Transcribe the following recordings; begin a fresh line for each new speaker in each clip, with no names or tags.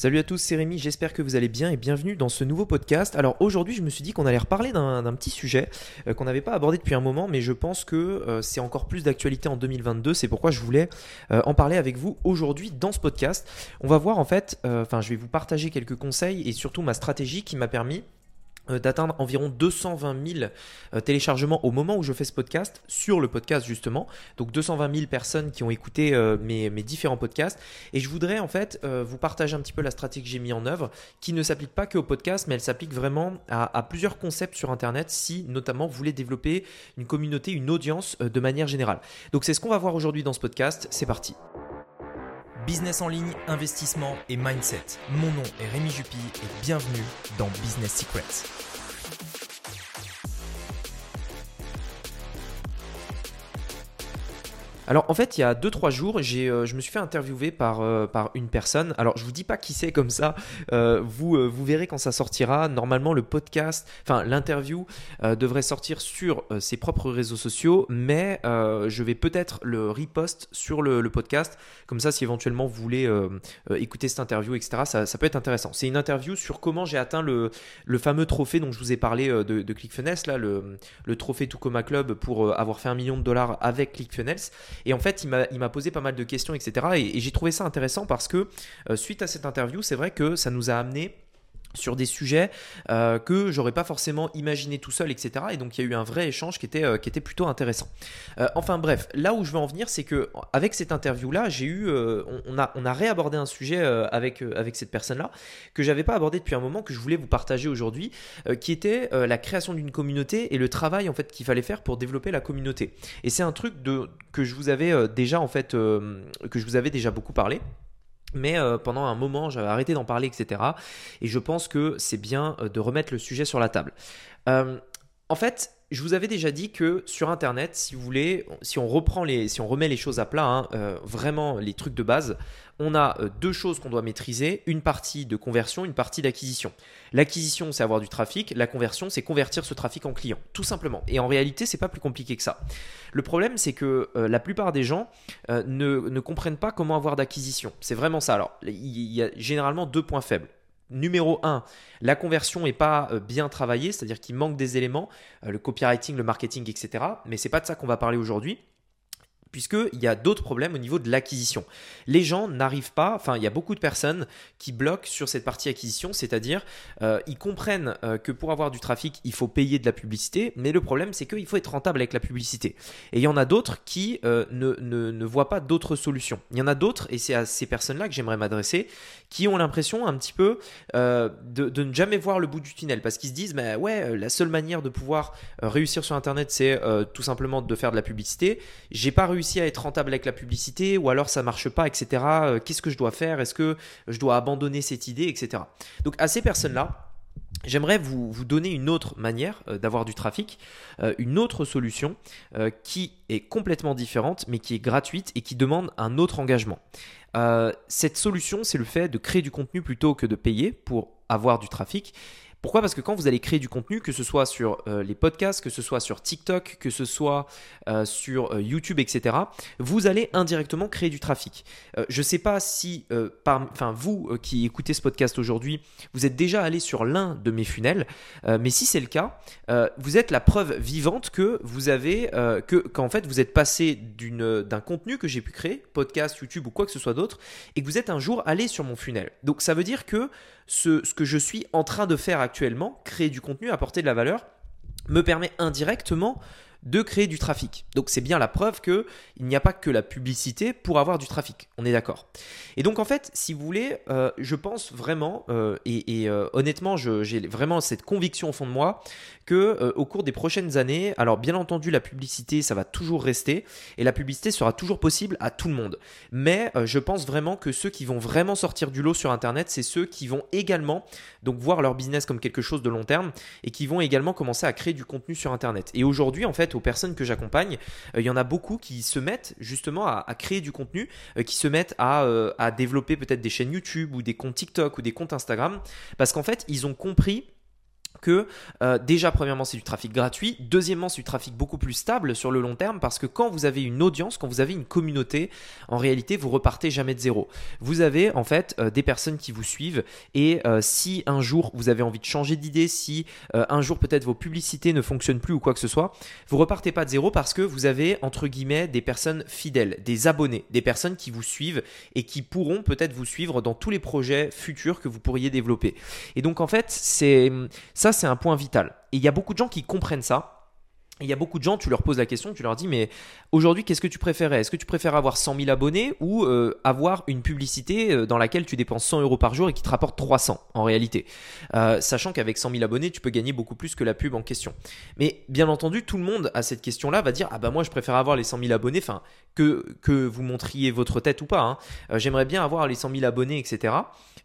Salut à tous, c'est Rémi, j'espère que vous allez bien et bienvenue dans ce nouveau podcast. Alors aujourd'hui je me suis dit qu'on allait reparler d'un petit sujet euh, qu'on n'avait pas abordé depuis un moment mais je pense que euh, c'est encore plus d'actualité en 2022, c'est pourquoi je voulais euh, en parler avec vous aujourd'hui dans ce podcast. On va voir en fait, enfin je vais vous partager quelques conseils et surtout ma stratégie qui m'a permis d'atteindre environ 220 000 euh, téléchargements au moment où je fais ce podcast, sur le podcast justement. Donc 220 000 personnes qui ont écouté euh, mes, différents podcasts. Et je voudrais en fait vous partager un petit peu la stratégie que j'ai mis en œuvre, qui ne s'applique pas que au podcast, mais elle s'applique vraiment à, plusieurs concepts sur Internet, si notamment vous voulez développer une communauté, une audience de manière générale. Donc c'est ce qu'on va voir aujourd'hui dans ce podcast. C'est parti. Business en ligne, investissement et mindset. Mon nom est Rémi Jupy et bienvenue dans Business Secrets. Alors en fait, il y a 2-3 jours, euh, je me suis fait interviewer par, euh, par une personne. Alors je vous dis pas qui c'est comme ça, euh, vous, vous verrez quand ça sortira. Normalement, le podcast, enfin l'interview devrait sortir sur ses propres réseaux sociaux, mais je vais peut-être le repost sur le, podcast. Comme ça, si éventuellement vous voulez écouter cette interview, etc., ça, peut être intéressant. C'est une interview sur comment j'ai atteint le, le, fameux trophée dont je vous ai parlé de, de ClickFunnels, là, le, le trophée Tucoma Club pour avoir fait un million de dollars avec ClickFunnels. Et en fait, il m'a posé pas mal de questions, etc. Et, j'ai trouvé ça intéressant parce que euh, suite à cette interview, c'est vrai que ça nous a amené sur des sujets euh, que j'aurais pas forcément imaginé tout seul, etc. Et donc il y a eu un vrai échange qui était, euh, plutôt intéressant. Euh, enfin bref, là où je veux en venir, c'est que avec cette interview-là, j'ai eu, on, a, on a réabordé un sujet avec, avec cette personne-là que j'avais pas abordé depuis un moment, que je voulais vous partager aujourd'hui, qui était la création d'une communauté et le travail en fait qu'il fallait faire pour développer la communauté. Et c'est un truc de, que je vous avais déjà en fait, que je vous avais déjà beaucoup parlé. Mais euh, pendant un moment, j'avais arrêté d'en parler, etc. Et je pense que c'est bien euh, de remettre le sujet sur la table. Euh, en fait, je vous avais déjà dit que sur Internet, si vous voulez, si on remet les choses à plat, hein, vraiment les trucs de base, on a deux choses qu'on doit maîtriser une partie de conversion, une partie d'acquisition. L'acquisition, c'est avoir du trafic. La conversion, c'est convertir ce trafic en client, tout simplement. Et en réalité, c'est pas plus compliqué que ça. Le problème, c'est que la plupart des gens ne, ne comprennent pas comment avoir d'acquisition. C'est vraiment ça. Alors, il y a généralement deux points faibles. Numéro 1, la conversion n'est pas euh, bien travaillée, c'est-à-dire qu'il manque des éléments, euh, le copywriting, le marketing, etc. Mais c'est pas de ça qu'on va parler aujourd'hui puisqu'il y a d'autres problèmes au niveau de l'acquisition. Les gens n'arrivent pas, enfin il y a beaucoup de personnes qui bloquent sur cette partie acquisition, c'est-à-dire euh, ils comprennent euh, que pour avoir du trafic, il faut payer de la publicité, mais le problème c'est qu'il faut être rentable avec la publicité. Et il y en a d'autres qui euh, ne, voient pas d'autres solutions. Il y en a d'autres, et c'est à ces personnes-là que j'aimerais m'adresser, qui ont l'impression un petit peu de, de, ne jamais voir le bout du tunnel, parce qu'ils se disent, bah ouais, la seule manière de pouvoir réussir sur Internet, c'est tout simplement de faire de la publicité. J'ai pas réussi à être rentable avec la publicité ou alors ça marche pas, etc. Euh, qu'est-ce que je dois faire? Est-ce que je dois abandonner cette idée, etc. Donc à ces personnes-là, J'aimerais vous, vous, donner une autre manière euh, d'avoir du trafic, euh, une autre solution qui est complètement différente mais qui est gratuite et qui demande un autre engagement. cette solution, c'est le fait de créer du contenu plutôt que de payer pour avoir du trafic pourquoi? Parce que quand vous allez créer du contenu, que ce soit sur euh, les podcasts, que ce soit sur TikTok, que ce soit euh, sur euh, YouTube, etc., vous allez indirectement créer du trafic. je ne sais pas si, enfin vous qui écoutez ce podcast aujourd'hui, vous êtes déjà allé sur l'un de mes funnels, mais si c'est le cas, vous êtes la preuve vivante que vous avez, que qu'en fait vous êtes passé d'un contenu que j'ai pu créer, podcast, YouTube ou quoi que ce soit d'autre, et que vous êtes un jour allé sur mon funnel. Donc ça veut dire que ce, ce que je suis en train de faire actuellement, créer du contenu, apporter de la valeur, me permet indirectement de créer du trafic. Donc c'est bien la preuve que il n'y a pas que la publicité pour avoir du trafic. On est d'accord. Et donc en fait, si vous voulez, euh, je pense vraiment euh, et, euh, honnêtement, j'ai vraiment cette conviction au fond de moi que au cours des prochaines années, alors bien entendu la publicité ça va toujours rester et la publicité sera toujours possible à tout le monde. Mais je pense vraiment que ceux qui vont vraiment sortir du lot sur Internet, c'est ceux qui vont également donc voir leur business comme quelque chose de long terme et qui vont également commencer à créer du contenu sur Internet. Et aujourd'hui en fait aux personnes que j'accompagne, euh, il y en a beaucoup qui se mettent justement à, créer du contenu, euh, qui se mettent euh, à, développer peut-être des chaînes YouTube ou des comptes TikTok ou des comptes Instagram, parce qu'en fait, ils ont compris que euh, déjà premièrement c'est du trafic gratuit, deuxièmement c'est du trafic beaucoup plus stable sur le long terme parce que quand vous avez une audience, quand vous avez une communauté, en réalité vous repartez jamais de zéro. Vous avez en fait euh, des personnes qui vous suivent et euh, si un jour vous avez envie de changer d'idée, si un jour peut-être vos publicités ne fonctionnent plus ou quoi que ce soit, vous repartez pas de zéro parce que vous avez entre guillemets des personnes fidèles, des abonnés, des personnes qui vous suivent et qui pourront peut-être vous suivre dans tous les projets futurs que vous pourriez développer. Et donc en fait c'est ça c'est un point vital. Et il y a beaucoup de gens qui comprennent ça. Il y a beaucoup de gens, tu leur poses la question, tu leur dis, mais aujourd'hui, qu'est-ce que tu préférais? Est-ce que tu préfères avoir 100 000 abonnés ou euh, avoir une publicité euh, dans laquelle tu dépenses 100 euros par jour et qui te rapporte 300 en réalité? Euh, Sachant qu'avec 100 000 abonnés, tu peux gagner beaucoup plus que la pub en question. Mais bien entendu, tout le monde à cette question-là va dire, ah bah moi, je préfère avoir les 100 000 abonnés, enfin, que, que vous montriez votre tête ou pas. Hein. J'aimerais bien avoir les 100 000 abonnés, etc.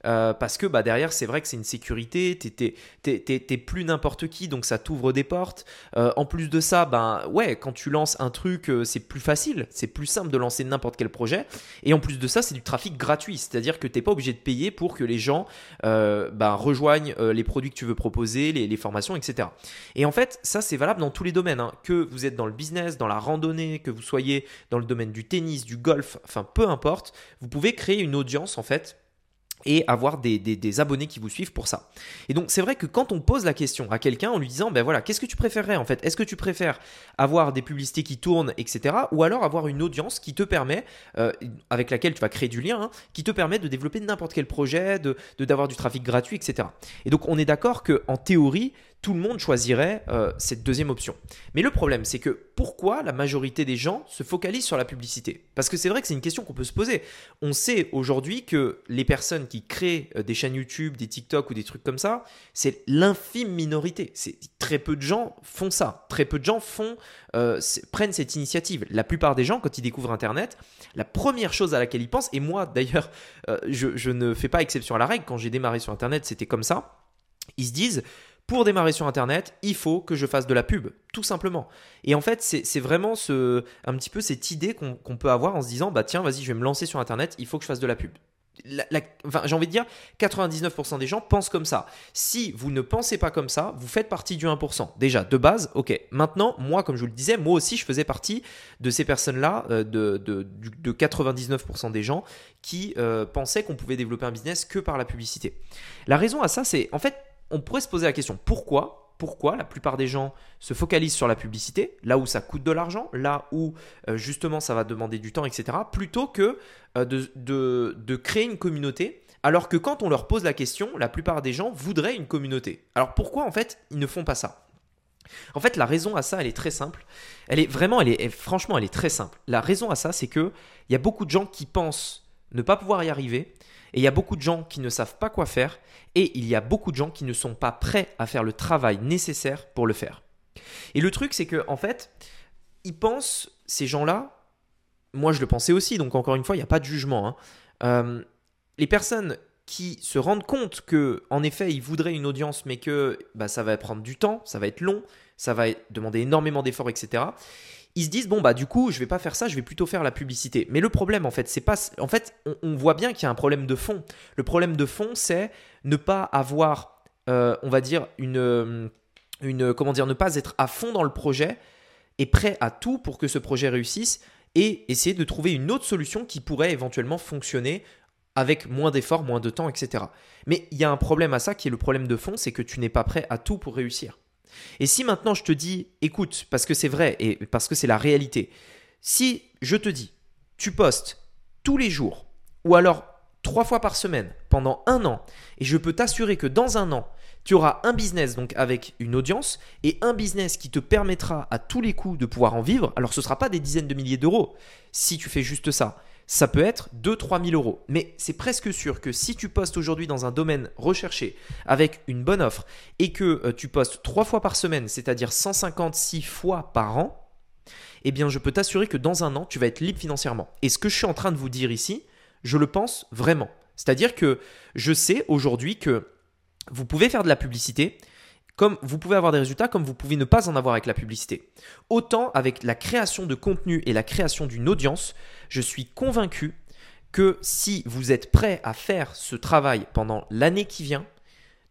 Euh, parce que bah, derrière, c'est vrai que c'est une sécurité, t'es plus n'importe qui, donc ça t'ouvre des portes. Euh, en plus de ça, ben ouais, quand tu lances un truc, euh, c'est plus facile, c'est plus simple de lancer n'importe quel projet. Et en plus de ça, c'est du trafic gratuit, c'est-à-dire que t'es pas obligé de payer pour que les gens ben, rejoignent les produits que tu veux proposer, les, formations, etc. Et en fait, ça c'est valable dans tous les domaines, hein. que vous êtes dans le business, dans la randonnée, que vous soyez dans le domaine du tennis, du golf, enfin peu importe, vous pouvez créer une audience en fait et avoir des, abonnés qui vous suivent pour ça. Et donc c'est vrai que quand on pose la question à quelqu'un en lui disant ben voilà qu'est-ce que tu préférerais en fait? Est-ce que tu préfères avoir des publicités qui tournent etc. ou alors avoir une audience qui te permet euh, avec laquelle tu vas créer du lien, hein, qui te permet de développer n'importe quel projet, de d'avoir du trafic gratuit etc. Et donc on est d'accord que en théorie tout le monde choisirait euh, cette deuxième option. Mais le problème, c'est que pourquoi la majorité des gens se focalisent sur la publicité? Parce que c'est vrai que c'est une question qu'on peut se poser. On sait aujourd'hui que les personnes qui créent euh, des chaînes YouTube, des TikTok ou des trucs comme ça, c'est l'infime minorité. C'est très peu de gens font ça. Très peu de gens euh, prennent cette initiative. La plupart des gens, quand ils découvrent Internet, la première chose à laquelle ils pensent, et moi d'ailleurs, je ne fais pas exception à la règle. Quand j'ai démarré sur Internet, c'était comme ça. Ils se disent pour démarrer sur Internet, il faut que je fasse de la pub, tout simplement. Et en fait, c'est vraiment ce, un petit peu cette idée qu'on peut avoir en se disant, bah tiens, vas-y, je vais me lancer sur Internet, il faut que je fasse de la pub. j'ai envie de dire, 99% des gens pensent comme ça. Si vous ne pensez pas comme ça, vous faites partie du 1%. Déjà, de base, ok. Maintenant, moi, comme je vous le disais, moi aussi, je faisais partie de ces personnes-là, euh, de, de, 99% des gens qui euh, pensaient qu'on pouvait développer un business que par la publicité. La raison à ça, c'est en fait, on pourrait se poser la question pourquoi pourquoi la plupart des gens se focalisent sur la publicité, là où ça coûte de l'argent, là où euh, justement ça va demander du temps, etc., plutôt que euh, de, de, créer une communauté, alors que quand on leur pose la question, la plupart des gens voudraient une communauté. Alors pourquoi en fait ils ne font pas ça? En fait la raison à ça elle est très simple, elle est vraiment, elle est, franchement elle est très simple. La raison à ça c'est que il y a beaucoup de gens qui pensent ne pas pouvoir y arriver, et il y a beaucoup de gens qui ne savent pas quoi faire et il y a beaucoup de gens qui ne sont pas prêts à faire le travail nécessaire pour le faire. Et le truc, c'est que en fait, ils pensent, ces gens-là, moi je le pensais aussi, donc encore une fois, il n'y a pas de jugement. Hein. Euh, les personnes qui se rendent compte que, en effet, ils voudraient une audience, mais que bah, ça va prendre du temps, ça va être long, ça va demander énormément d'efforts, etc ils se disent bon bah du coup je vais pas faire ça, je vais plutôt faire la publicité. Mais le problème en fait c'est pas en fait on, voit bien qu'il y a un problème de fond. Le problème de fond c'est ne pas avoir euh, on va dire une euh, une comment dire ne pas être à fond dans le projet et prêt à tout pour que ce projet réussisse et essayer de trouver une autre solution qui pourrait éventuellement fonctionner avec moins d'efforts, moins de temps, etc. Mais il y a un problème à ça qui est le problème de fond, c'est que tu n'es pas prêt à tout pour réussir. Et si maintenant je te dis, écoute, parce que c'est vrai et parce que c'est la réalité, si je te dis, tu postes tous les jours, ou alors trois fois par semaine pendant un an, et je peux t'assurer que dans un an, tu auras un business donc avec une audience et un business qui te permettra à tous les coups de pouvoir en vivre. Alors ce ne sera pas des dizaines de milliers d'euros si tu fais juste ça ça peut être 2-3 000 euros. Mais c'est presque sûr que si tu postes aujourd'hui dans un domaine recherché avec une bonne offre et que euh, tu postes 3 fois par semaine, c'est-à-dire 156 fois par an, eh bien je peux t'assurer que dans un an, tu vas être libre financièrement. Et ce que je suis en train de vous dire ici, je le pense vraiment. C'est-à-dire que je sais aujourd'hui que vous pouvez faire de la publicité, comme vous pouvez avoir des résultats, comme vous pouvez ne pas en avoir avec la publicité. Autant avec la création de contenu et la création d'une audience, je suis convaincu que si vous êtes prêt à faire ce travail pendant l'année qui vient,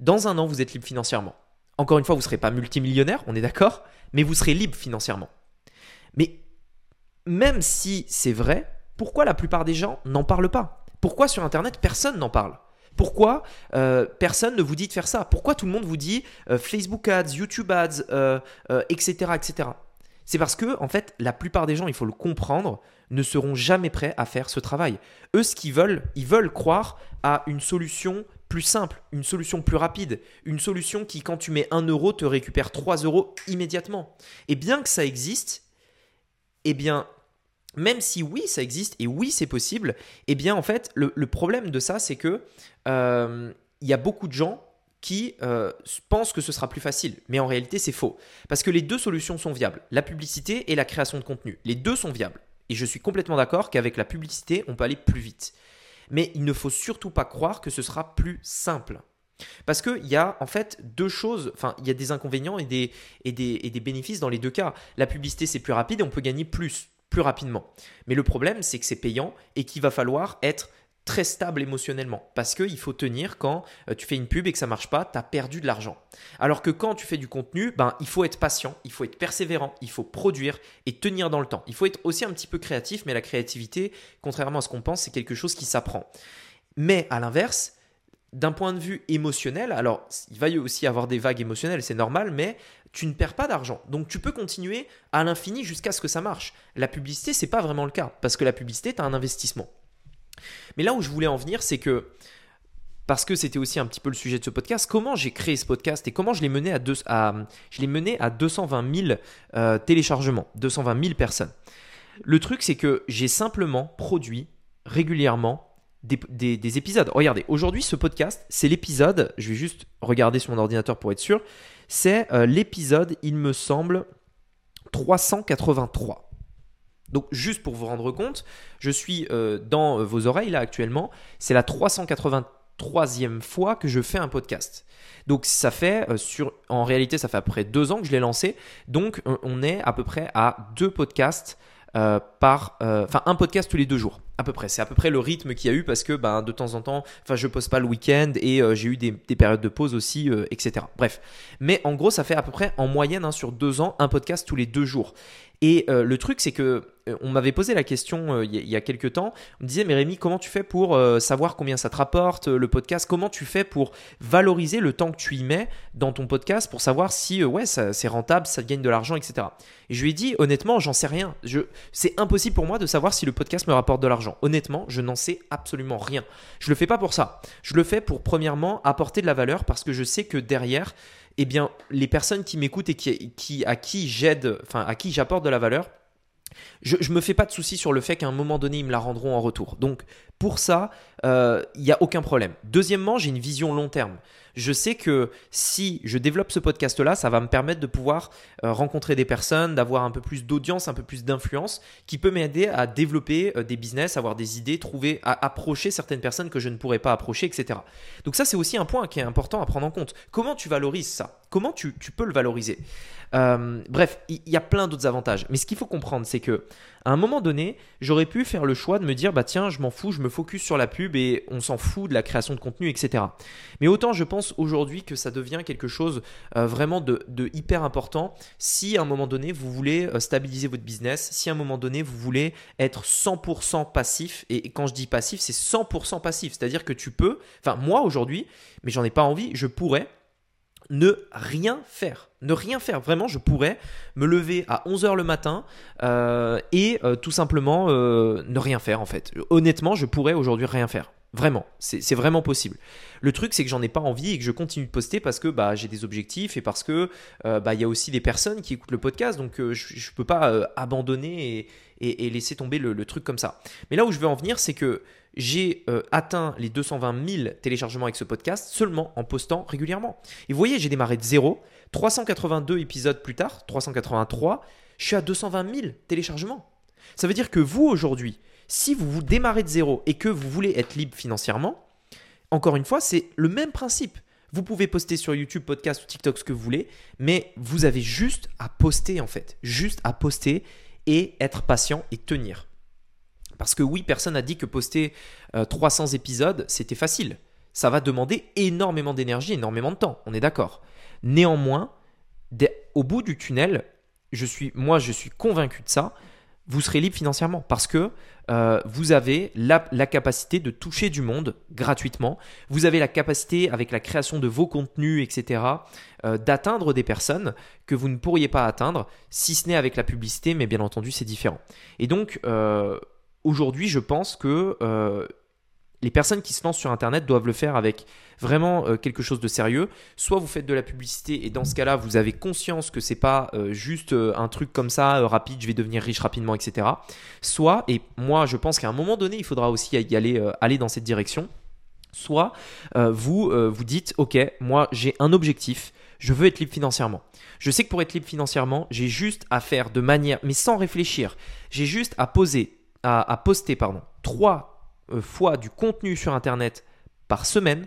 dans un an, vous êtes libre financièrement. Encore une fois, vous ne serez pas multimillionnaire, on est d'accord, mais vous serez libre financièrement. Mais même si c'est vrai, pourquoi la plupart des gens n'en parlent pas? Pourquoi sur Internet personne n'en parle? Pourquoi euh, personne ne vous dit de faire ça? Pourquoi tout le monde vous dit euh, Facebook Ads, YouTube Ads, etc., euh, etc. C'est parce que, en fait, la plupart des gens, il faut le comprendre, ne seront jamais prêts à faire ce travail. Eux, ce qu'ils veulent, ils veulent croire à une solution plus simple, une solution plus rapide, une solution qui, quand tu mets 1 euro, te récupère 3 euros immédiatement. Et bien que ça existe, eh bien, même si oui, ça existe et oui, c'est possible, eh bien, en fait, le, problème de ça, c'est que euh, il y a beaucoup de gens qui euh, pensent que ce sera plus facile. Mais en réalité, c'est faux. Parce que les deux solutions sont viables. La publicité et la création de contenu. Les deux sont viables. Et je suis complètement d'accord qu'avec la publicité, on peut aller plus vite. Mais il ne faut surtout pas croire que ce sera plus simple. Parce qu'il y a en fait deux choses, enfin il y a des inconvénients et des, et des, et des bénéfices dans les deux cas. La publicité c'est plus rapide et on peut gagner plus, plus rapidement. Mais le problème c'est que c'est payant et qu'il va falloir être très stable émotionnellement parce qu'il faut tenir quand euh, tu fais une pub et que ça marche pas, tu as perdu de l'argent. Alors que quand tu fais du contenu, ben, il faut être patient, il faut être persévérant, il faut produire et tenir dans le temps. Il faut être aussi un petit peu créatif, mais la créativité, contrairement à ce qu'on pense, c'est quelque chose qui s'apprend. Mais à l'inverse, d'un point de vue émotionnel, alors il va y aussi avoir des vagues émotionnelles, c'est normal, mais tu ne perds pas d'argent. Donc tu peux continuer à l'infini jusqu'à ce que ça marche. La publicité, c'est pas vraiment le cas parce que la publicité, tu as un investissement. Mais là où je voulais en venir, c'est que, parce que c'était aussi un petit peu le sujet de ce podcast, comment j'ai créé ce podcast et comment je l'ai mené à, l'ai mené à 220 000 euh, téléchargements, 220 000 personnes. Le truc, c'est que j'ai simplement produit régulièrement des, épisodes. Regardez, aujourd'hui, ce podcast, c'est l'épisode, je vais juste regarder sur mon ordinateur pour être sûr, c'est euh, l'épisode, il me semble, 383. Donc juste pour vous rendre compte, je suis euh, dans euh, vos oreilles là actuellement. C'est la 383e fois que je fais un podcast. Donc ça fait sur, en réalité ça fait après deux ans que je l'ai lancé. Donc on est à peu près à deux podcasts par, enfin un podcast tous les deux jours à peu près. C'est à peu près le rythme qu'il y a eu parce que ben, de temps en temps, enfin je pose pas le week-end et j'ai eu des, périodes de pause aussi, etc. Bref, mais en gros ça fait à peu près en moyenne hein, sur deux ans un podcast tous les deux jours. Et le truc c'est que euh, on m'avait posé la question euh, il y, a quelques temps. On me disait, mais Rémi, comment tu fais pour euh, savoir combien ça te rapporte le podcast? Comment tu fais pour valoriser le temps que tu y mets dans ton podcast pour savoir si c'est rentable, ça gagne de l'argent, etc. Et je lui ai dit, honnêtement, j'en sais rien. C'est impossible pour moi de savoir si le podcast me rapporte de l'argent. Honnêtement, je n'en sais absolument rien. Je le fais pas pour ça. Je le fais pour, premièrement, apporter de la valeur parce que je sais que derrière, eh bien, les personnes qui m'écoutent et qui, à qui j'aide, enfin, à qui j'apporte de la valeur, je, ne me fais pas de soucis sur le fait qu'à un moment donné, ils me la rendront en retour. Donc, pour ça, euh, il n'y a aucun problème. Deuxièmement, j'ai une vision long terme je sais que si je développe ce podcast-là, ça va me permettre de pouvoir euh, rencontrer des personnes, d'avoir un peu plus d'audience, un peu plus d'influence, qui peut m'aider à développer euh, des business, avoir des idées, trouver, à approcher certaines personnes que je ne pourrais pas approcher, etc. Donc ça, c'est aussi un point qui est important à prendre en compte. Comment tu valorises ça? Comment tu, peux le valoriser? Euh, Bref, il y, a plein d'autres avantages. Mais ce qu'il faut comprendre, c'est que à un moment donné, j'aurais pu faire le choix de me dire, bah tiens, je m'en fous, je me focus sur la pub et on s'en fout de la création de contenu, etc. Mais autant je pense aujourd'hui que ça devient quelque chose euh, vraiment de, hyper important si à un moment donné vous voulez euh, stabiliser votre business, si à un moment donné vous voulez être 100% passif, et, quand je dis passif, c'est 100% passif, c'est-à-dire que tu peux, enfin moi aujourd'hui, mais j'en ai pas envie, je pourrais ne rien faire. Ne rien faire. Vraiment, je pourrais me lever à 11h le matin euh, et tout simplement ne rien faire en fait. Honnêtement, je pourrais aujourd'hui rien faire. Vraiment, c'est vraiment possible. Le truc, c'est que j'en ai pas envie et que je continue de poster parce que bah, j'ai des objectifs et parce que euh, bah, il y a aussi des personnes qui écoutent le podcast, donc euh, je ne peux pas euh, abandonner et, laisser tomber le, truc comme ça. Mais là où je veux en venir, c'est que j'ai atteint les 220 000 téléchargements avec ce podcast seulement en postant régulièrement. Et vous voyez, j'ai démarré de zéro. 382 épisodes plus tard, 383, je suis à 220 000 téléchargements. Ça veut dire que vous aujourd'hui, si vous vous démarrez de zéro et que vous voulez être libre financièrement, encore une fois, c'est le même principe. Vous pouvez poster sur YouTube, podcast ou TikTok ce que vous voulez, mais vous avez juste à poster en fait. Juste à poster et être patient et tenir. Parce que oui, personne n'a dit que poster 300 euh, épisodes, c'était facile. ça va demander énormément d'énergie, énormément de temps, on est d'accord. Néanmoins, au bout du tunnel, je suis, moi je suis convaincu de ça, vous serez libre financièrement parce que euh, vous avez la, capacité de toucher du monde gratuitement, vous avez la capacité avec la création de vos contenus, etc., euh, d'atteindre des personnes que vous ne pourriez pas atteindre si ce n'est avec la publicité, mais bien entendu c'est différent. Et donc aujourd'hui je pense que les personnes qui se lancent sur Internet doivent le faire avec vraiment euh, quelque chose de sérieux. Soit vous faites de la publicité et dans ce cas-là, vous avez conscience que c'est pas euh, juste euh, un truc comme ça, rapide, je vais devenir riche rapidement, etc. Soit, et moi je pense qu'à un moment donné, il faudra aussi y aller, aller dans cette direction. Soit vous vous dites, ok, moi j'ai un objectif, je veux être libre financièrement. Je sais que pour être libre financièrement, j'ai juste à faire de manière, mais sans réfléchir, j'ai juste à poser, à, poster, pardon, trois euh, fois du contenu sur Internet par semaine,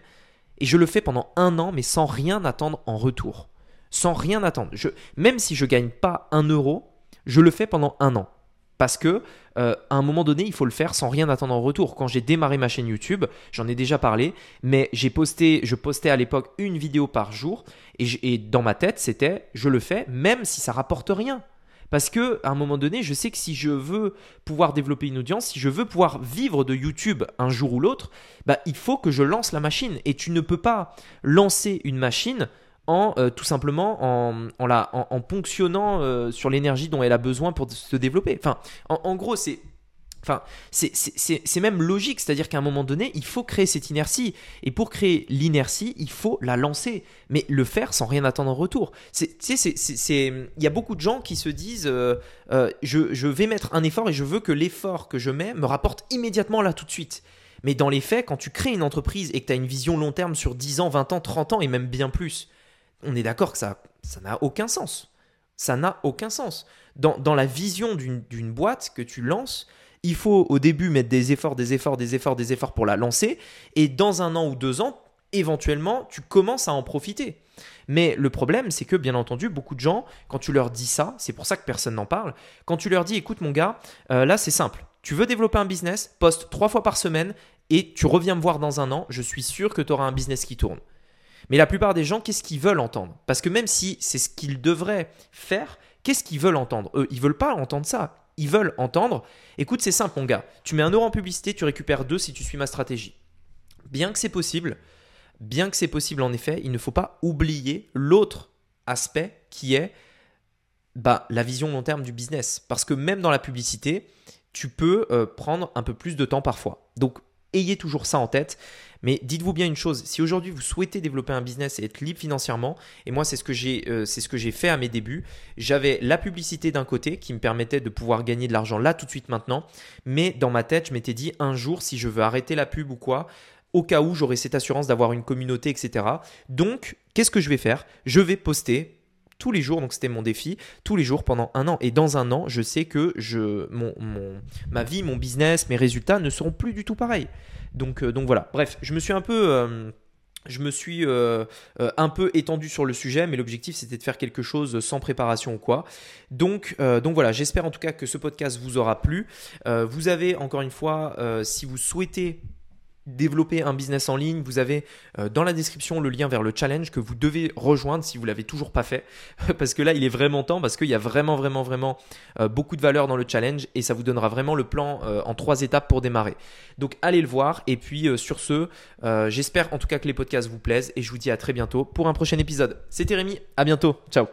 et je le fais pendant un an, mais sans rien attendre en retour. Sans rien attendre. Même si je ne gagne pas un euro, je le fais pendant un an. Parce que euh, à un moment donné, il faut le faire sans rien attendre en retour. Quand j'ai démarré ma chaîne YouTube, j'en ai déjà parlé, mais j'ai posté, je postais à l'époque une vidéo par jour, et, et dans ma tête, c'était je le fais même si ça rapporte rien. Parce que à un moment donné, je sais que si je veux pouvoir développer une audience, si je veux pouvoir vivre de YouTube un jour ou l'autre, bah, il faut que je lance la machine. Et tu ne peux pas lancer une machine en euh, tout simplement en, en, ponctionnant euh, sur l'énergie dont elle a besoin pour se développer. Enfin, en gros, c'est Enfin, c'est même logique, c'est-à-dire qu'à un moment donné, il faut créer cette inertie. Et pour créer l'inertie, il faut la lancer, mais le faire sans rien attendre en retour. Il y a beaucoup de gens qui se disent euh, euh, je, je, vais mettre un effort et je veux que l'effort que je mets me rapporte immédiatement là tout de suite. Mais dans les faits, quand tu crées une entreprise et que tu as une vision long terme sur 10 ans, 20 ans, 30 ans et même bien plus, on est d'accord que ça n'a aucun sens. Ça n'a aucun sens. Dans, dans la vision d'une boîte que tu lances, il faut au début mettre des efforts, des efforts, des efforts, des efforts pour la lancer. Et dans un an ou deux ans, éventuellement, tu commences à en profiter. Mais le problème, c'est que bien entendu, beaucoup de gens, quand tu leur dis ça, c'est pour ça que personne n'en parle, quand tu leur dis, écoute mon gars, euh, là c'est simple, tu veux développer un business, poste trois fois par semaine et tu reviens me voir dans un an, je suis sûr que tu auras un business qui tourne. Mais la plupart des gens, qu'est-ce qu'ils veulent entendre? Parce que même si c'est ce qu'ils devraient faire, qu'est-ce qu'ils veulent entendre? Eux, ils veulent pas entendre ça ils veulent entendre écoute, c'est simple, mon gars, tu mets un euro en publicité, tu récupères deux si tu suis ma stratégie. Bien que c'est possible, bien que c'est possible en effet, il ne faut pas oublier l'autre aspect qui est bah, la vision long terme du business. Parce que même dans la publicité, tu peux euh, prendre un peu plus de temps parfois. Donc, ayez toujours ça en tête. Mais dites-vous bien une chose, si aujourd'hui vous souhaitez développer un business et être libre financièrement, et moi c'est ce que j'ai euh, ce que j'ai fait à mes débuts, j'avais la publicité d'un côté qui me permettait de pouvoir gagner de l'argent là tout de suite maintenant, mais dans ma tête je m'étais dit un jour si je veux arrêter la pub ou quoi, au cas où j'aurai cette assurance d'avoir une communauté, etc. Donc qu'est-ce que je vais faire? Je vais poster tous les jours, donc c'était mon défi, tous les jours pendant un an. Et dans un an, je sais que je, mon, ma vie, mon business, mes résultats ne seront plus du tout pareils. Donc, euh, donc voilà. Bref, je me suis un peu. Euh, je me suis euh, un peu étendu sur le sujet, mais l'objectif c'était de faire quelque chose sans préparation ou quoi. Donc, donc voilà, j'espère en tout cas que ce podcast vous aura plu. vous avez encore une fois, si vous souhaitez développer un business en ligne, vous avez euh, dans la description le lien vers le challenge que vous devez rejoindre si vous l'avez toujours pas fait, parce que là il est vraiment temps, parce qu'il y a vraiment vraiment vraiment euh, beaucoup de valeur dans le challenge et ça vous donnera vraiment le plan euh, en trois étapes pour démarrer. Donc allez le voir et puis sur ce, j'espère en tout cas que les podcasts vous plaisent et je vous dis à très bientôt pour un prochain épisode. C'était Rémi, à bientôt, ciao